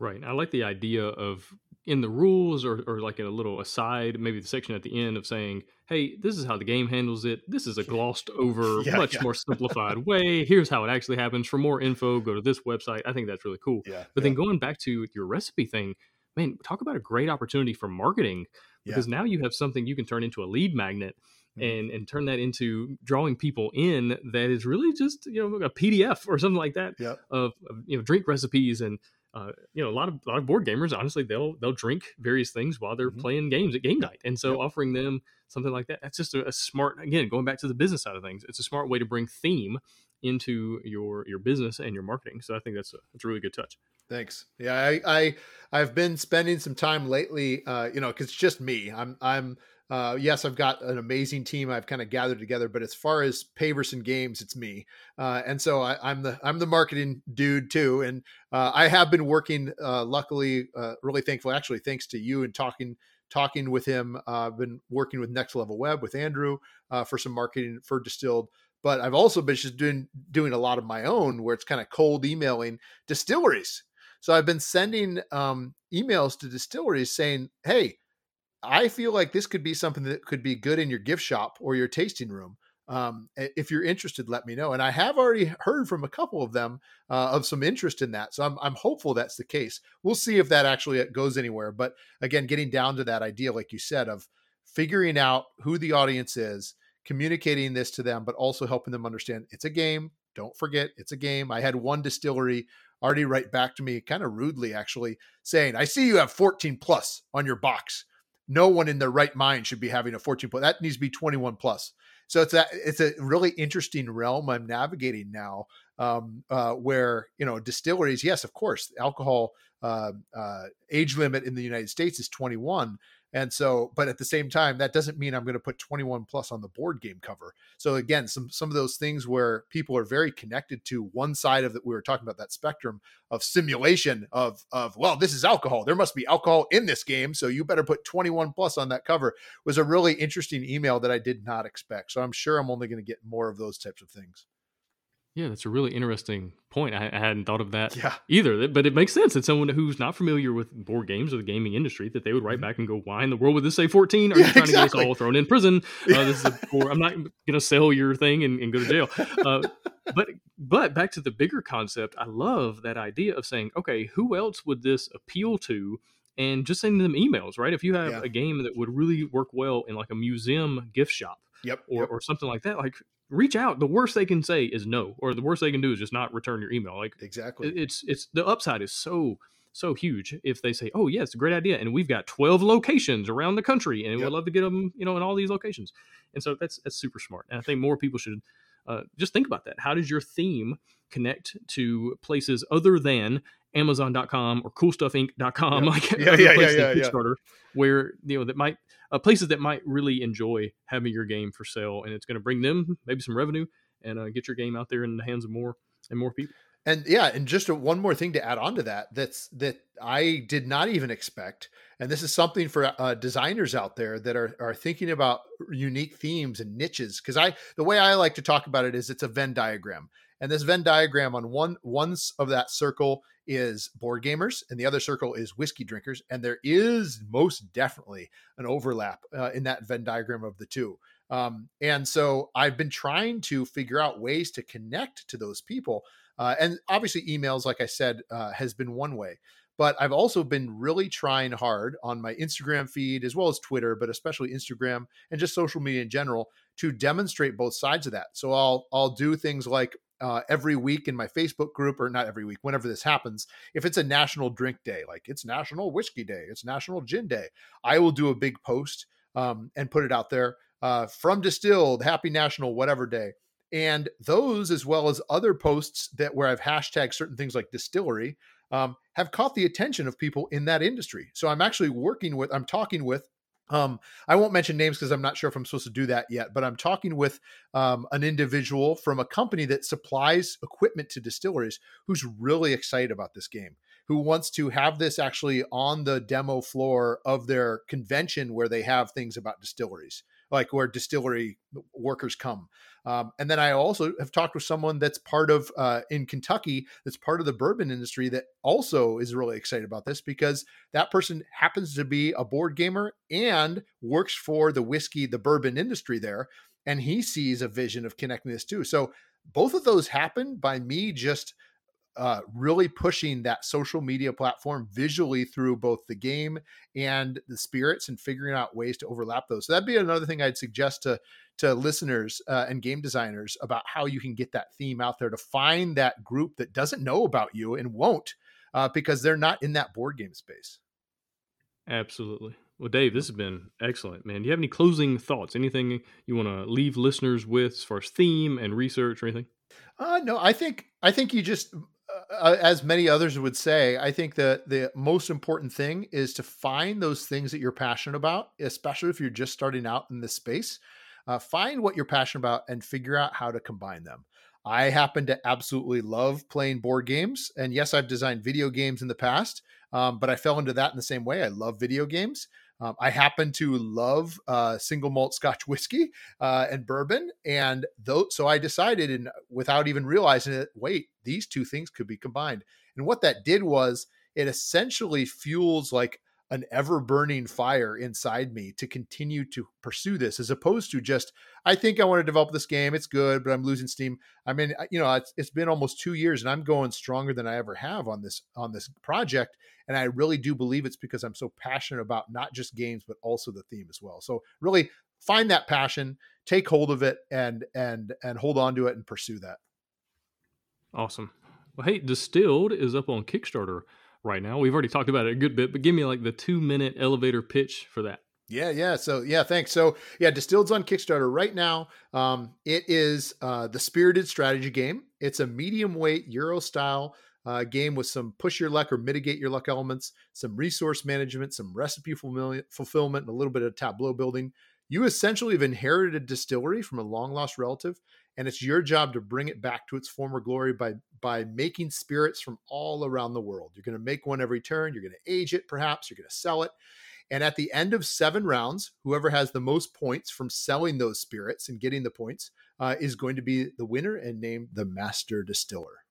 Right. I like the idea of in the rules or, or like in a little aside, maybe the section at the end of saying, hey, this is how the game handles it. This is a glossed over, yeah, much yeah. more simplified way. Here's how it actually happens. For more info, go to this website. I think that's really cool. Yeah, but then going back to your recipe thing, man, talk about a great opportunity for marketing because now you have something you can turn into a lead magnet mm-hmm. and and turn that into drawing people in that is really just you know a PDF or something like that of, of, you know drink recipes and uh, you know, a lot of a lot of board gamers, honestly, they'll they'll drink various things while they're mm-hmm. playing games at game night, and so yep. offering them something like that, that's just a, a, smart. Again, going back to the business side of things, it's a smart way to bring theme into your your business and your marketing. So I think that's a that's a really good touch. Thanks. Yeah, I, I I've been spending some time lately, uh, you know, because it's just me. I'm I'm uh, yes, I've got an amazing team I've kind of gathered together, but as far as Paverson games, it's me, uh, and so I, am the I'm the marketing dude too. And uh, I have been working, uh, luckily, uh, really thankful, actually, thanks to you and talking talking with him. Uh, I've been working with Next Level Web with Andrew for some marketing for Distilled. But I've also been just doing doing a lot of my own, where it's kind of cold emailing distilleries. So I've been sending um, emails to distilleries saying, "Hey, I feel like this could be something that could be good in your gift shop or your tasting room. Um, if you're interested, let me know. And I have already heard from a couple of them uh, of some interest in that. So I'm, I'm hopeful that's the case. We'll see if that actually uh, goes anywhere. But again, getting down to that idea, like you said, of figuring out who the audience is, communicating this to them, but also helping them understand it's a game. Don't forget, it's a game. I had one distillery already write back to me, kind of rudely actually, saying, I see you have 14 plus on your box no one in their right mind should be having a 14 plus. That needs to be 21 plus. So it's a it's a really interesting realm I'm navigating now, um, uh, where you know distilleries. Yes, of course, alcohol uh, uh, age limit in the United States is 21, and so, but at the same time, that doesn't mean I'm going to put 21 plus on the board game cover. So again, some some of those things where people are very connected to one side of that we were talking about that spectrum of simulation of of well, this is alcohol. There must be alcohol in this game, so you better put 21 plus on that cover. Was a really interesting email that I did not expect. So I'm sure I'm only going to get more of those types of things. Yeah, that's a really interesting point. I, I hadn't thought of that yeah. either, but it makes sense. that someone who's not familiar with board games or the gaming industry that they would write mm-hmm. back and go, "Why in the world would this say 14? Are yeah, you trying exactly. to get us all thrown in prison? Uh, this is a, or I'm not going to sell your thing and, and go to jail." Uh, but but back to the bigger concept, I love that idea of saying, "Okay, who else would this appeal to?" And just sending them emails, right? If you have yeah. a game that would really work well in like a museum gift shop, yep, or, yep. or something like that, like reach out. The worst they can say is no, or the worst they can do is just not return your email. Like exactly, it's it's the upside is so so huge if they say, oh yeah, it's a great idea, and we've got twelve locations around the country, and yep. we'd love to get them, you know, in all these locations. And so that's that's super smart, and I think more people should uh, just think about that. How does your theme connect to places other than Amazon.com or CoolStuffInc.com, yeah. like yeah, yeah, yeah, yeah, Kickstarter, where you know that might uh, places that might really enjoy having your game for sale, and it's going to bring them maybe some revenue and uh, get your game out there in the hands of more and more people. And yeah, and just a, one more thing to add on to that that's that I did not even expect, and this is something for uh, designers out there that are are thinking about unique themes and niches. Because I the way I like to talk about it is it's a Venn diagram, and this Venn diagram on one one of that circle is board gamers and the other circle is whiskey drinkers. And there is most definitely an overlap uh, in that venn diagram of the two. Um, and so i've been trying to figure out ways to connect to those people uh, and obviously emails like i said uh, has been one way. But i've also been really trying hard on my instagram feed as well as twitter but especially instagram and just social media in general to demonstrate both sides of that. So i'll i'll do things like uh, every week in my Facebook group, or not every week, whenever this happens, if it's a national drink day, like it's National Whiskey Day, it's National Gin Day, I will do a big post um, and put it out there uh, from distilled, Happy National whatever day. And those, as well as other posts that where I've hashtagged certain things like distillery, um, have caught the attention of people in that industry. So I'm actually working with, I'm talking with um, I won't mention names because I'm not sure if I'm supposed to do that yet, but I'm talking with um, an individual from a company that supplies equipment to distilleries who's really excited about this game, who wants to have this actually on the demo floor of their convention where they have things about distilleries like where distillery workers come. Um, and then I also have talked with someone that's part of uh, in Kentucky that's part of the bourbon industry that also is really excited about this because that person happens to be a board gamer and works for the whiskey, the bourbon industry there, and he sees a vision of connecting this too. So both of those happen by me just uh, really pushing that social media platform visually through both the game and the spirits and figuring out ways to overlap those. So that'd be another thing I'd suggest to to listeners uh, and game designers about how you can get that theme out there to find that group that doesn't know about you and won't uh, because they're not in that board game space. Absolutely. Well, Dave, this has been excellent, man. Do you have any closing thoughts? Anything you want to leave listeners with as far as theme and research or anything? Uh, no, I think I think you just as many others would say, I think that the most important thing is to find those things that you're passionate about, especially if you're just starting out in this space. Uh, find what you're passionate about and figure out how to combine them. I happen to absolutely love playing board games. And yes, I've designed video games in the past, um, but I fell into that in the same way. I love video games. Um, I happen to love uh, single malt Scotch whiskey uh, and bourbon, and though, so I decided, and without even realizing it, wait, these two things could be combined. And what that did was it essentially fuels like an ever burning fire inside me to continue to pursue this as opposed to just i think i want to develop this game it's good but i'm losing steam. I mean you know it's, it's been almost two years and i'm going stronger than i ever have on this on this project and i really do believe it's because i'm so passionate about not just games but also the theme as well. So really find that passion take hold of it and and and hold on to it and pursue that. Awesome. Well hey distilled is up on kickstarter right now. We've already talked about it a good bit, but give me like the two minute elevator pitch for that. Yeah, yeah. So yeah, thanks. So yeah, Distilled's on Kickstarter right now. Um, it is uh, the spirited strategy game. It's a medium weight Euro style uh, game with some push your luck or mitigate your luck elements, some resource management, some recipe fulfillment, and a little bit of tableau building. You essentially have inherited a distillery from a long lost relative, and it's your job to bring it back to its former glory by by making spirits from all around the world. You're going to make one every turn. You're going to age it, perhaps. You're going to sell it. And at the end of seven rounds, whoever has the most points from selling those spirits and getting the points uh, is going to be the winner and named the master distiller.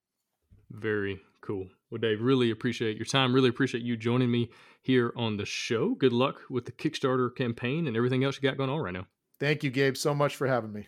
Very cool. Well, Dave, really appreciate your time. Really appreciate you joining me here on the show. Good luck with the Kickstarter campaign and everything else you got going on right now. Thank you, Gabe, so much for having me.